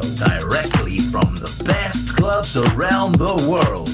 directly from the best clubs around the world.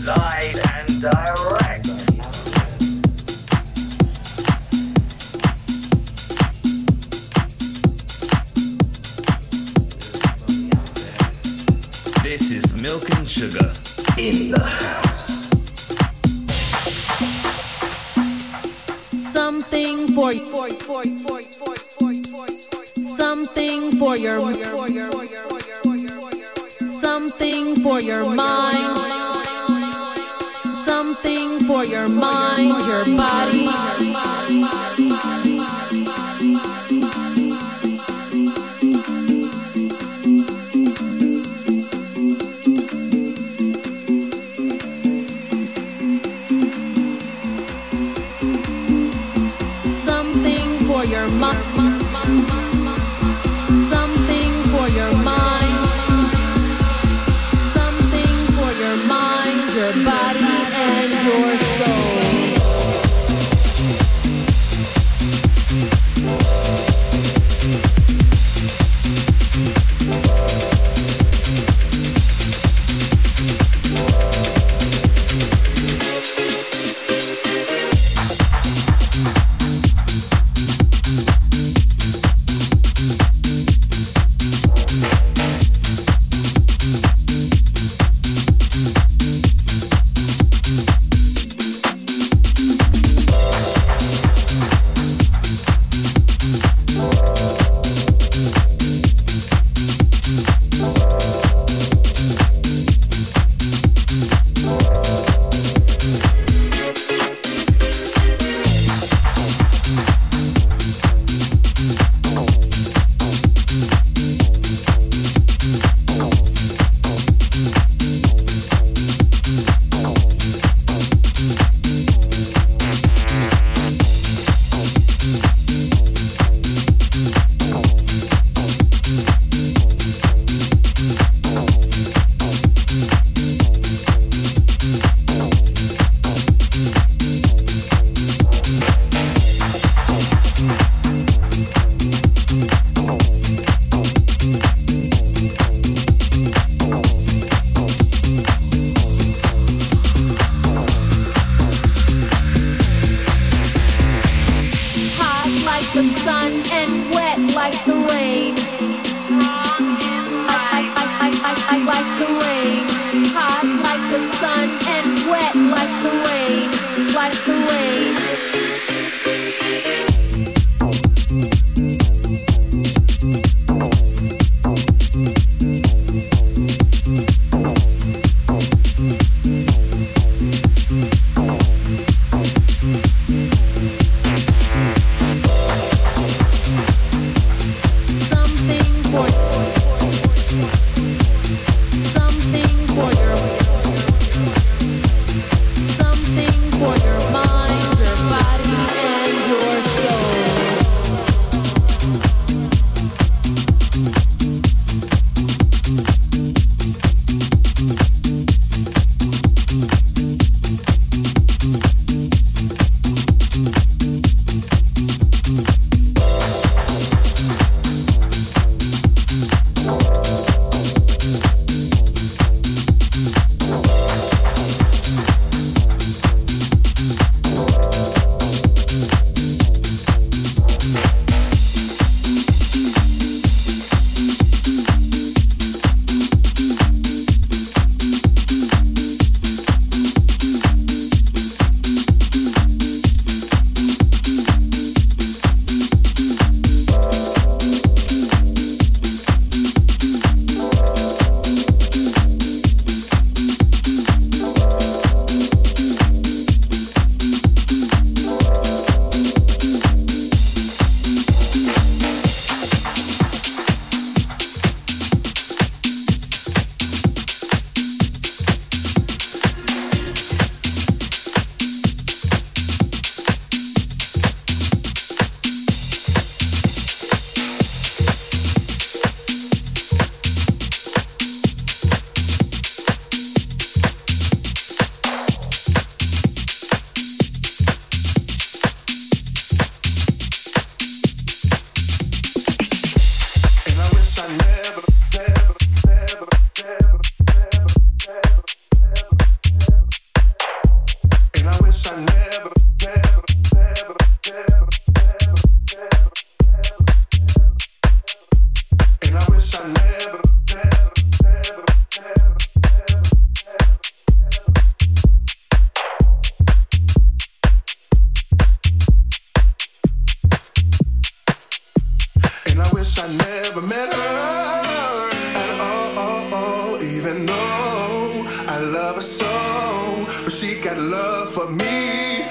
I never met her at all, even though I love her so. But she got love for me.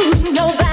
Love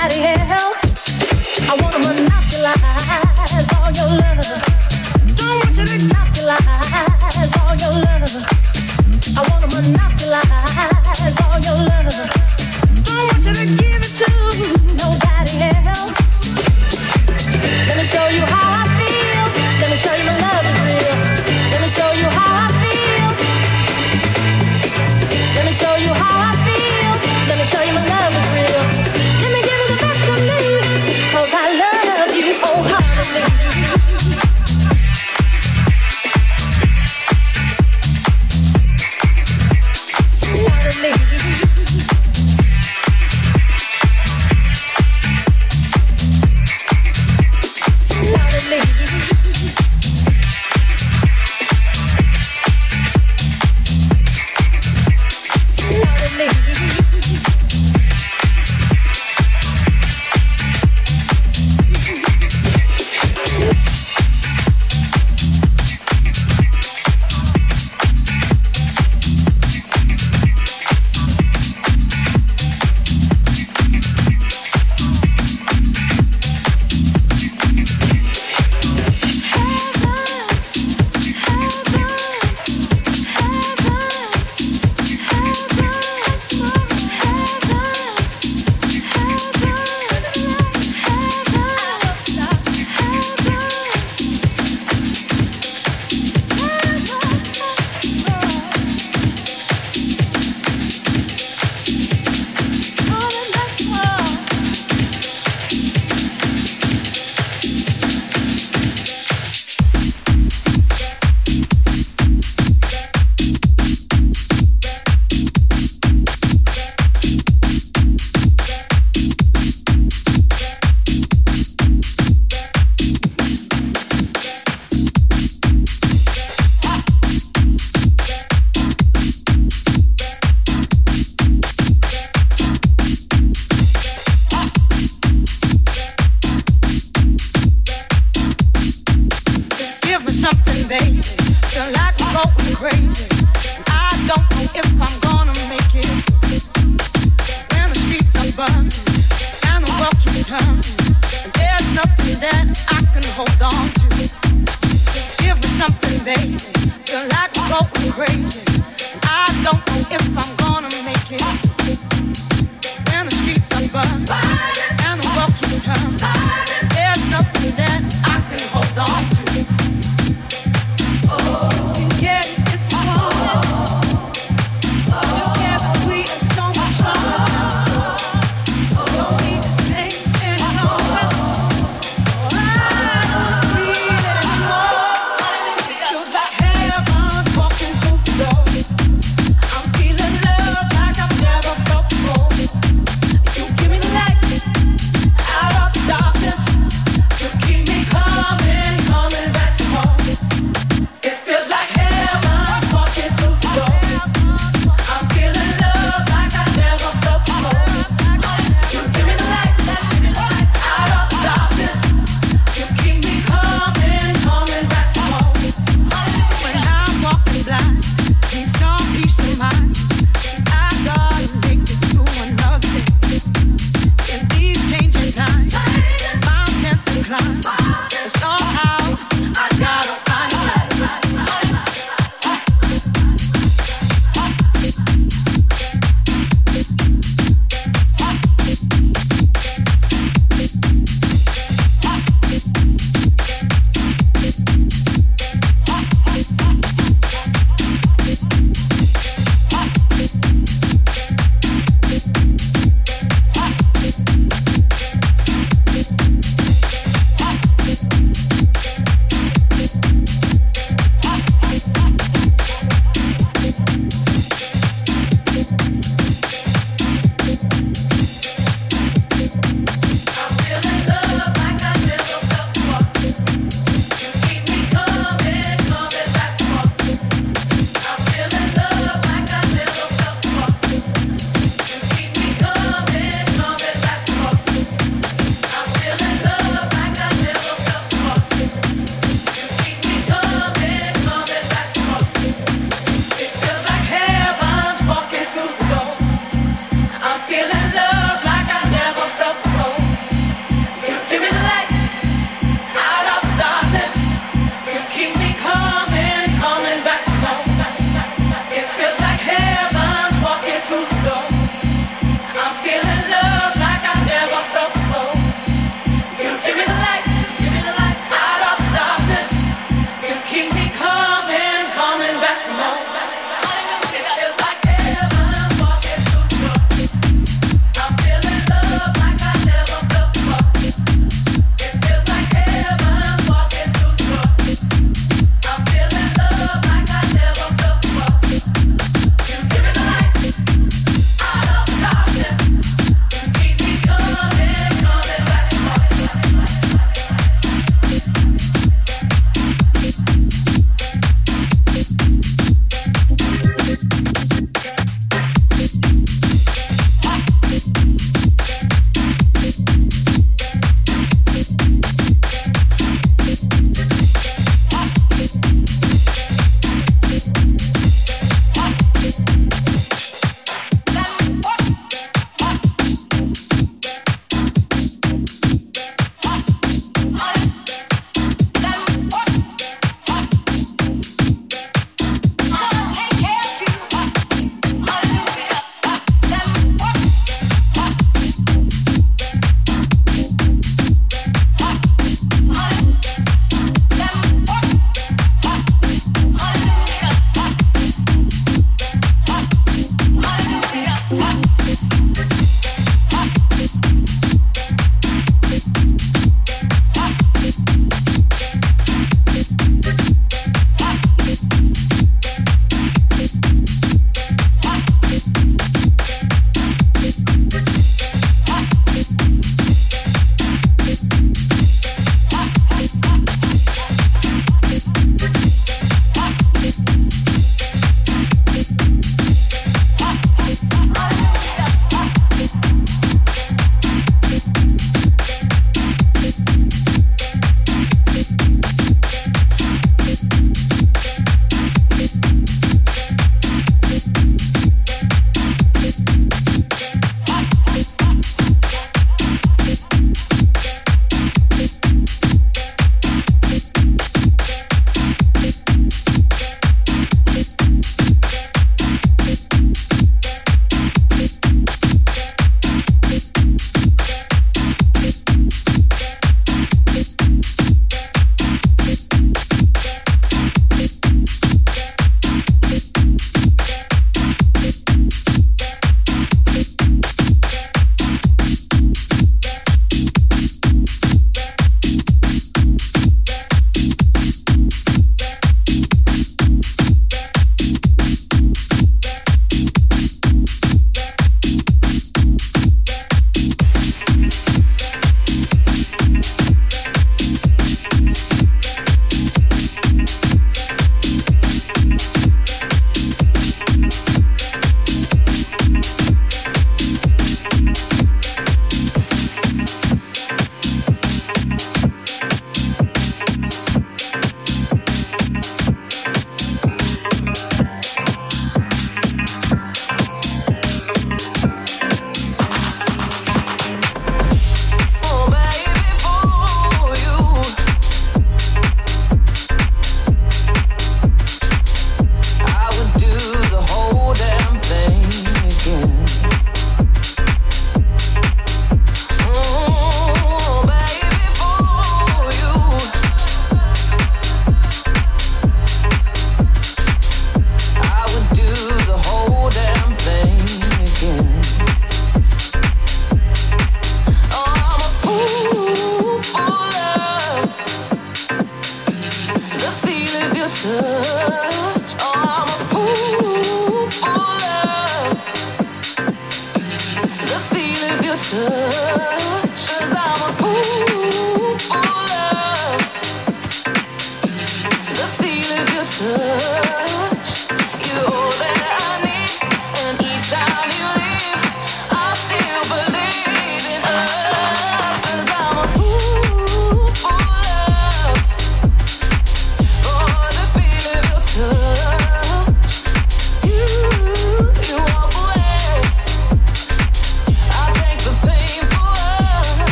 Oh.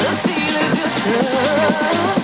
the feel of your touch.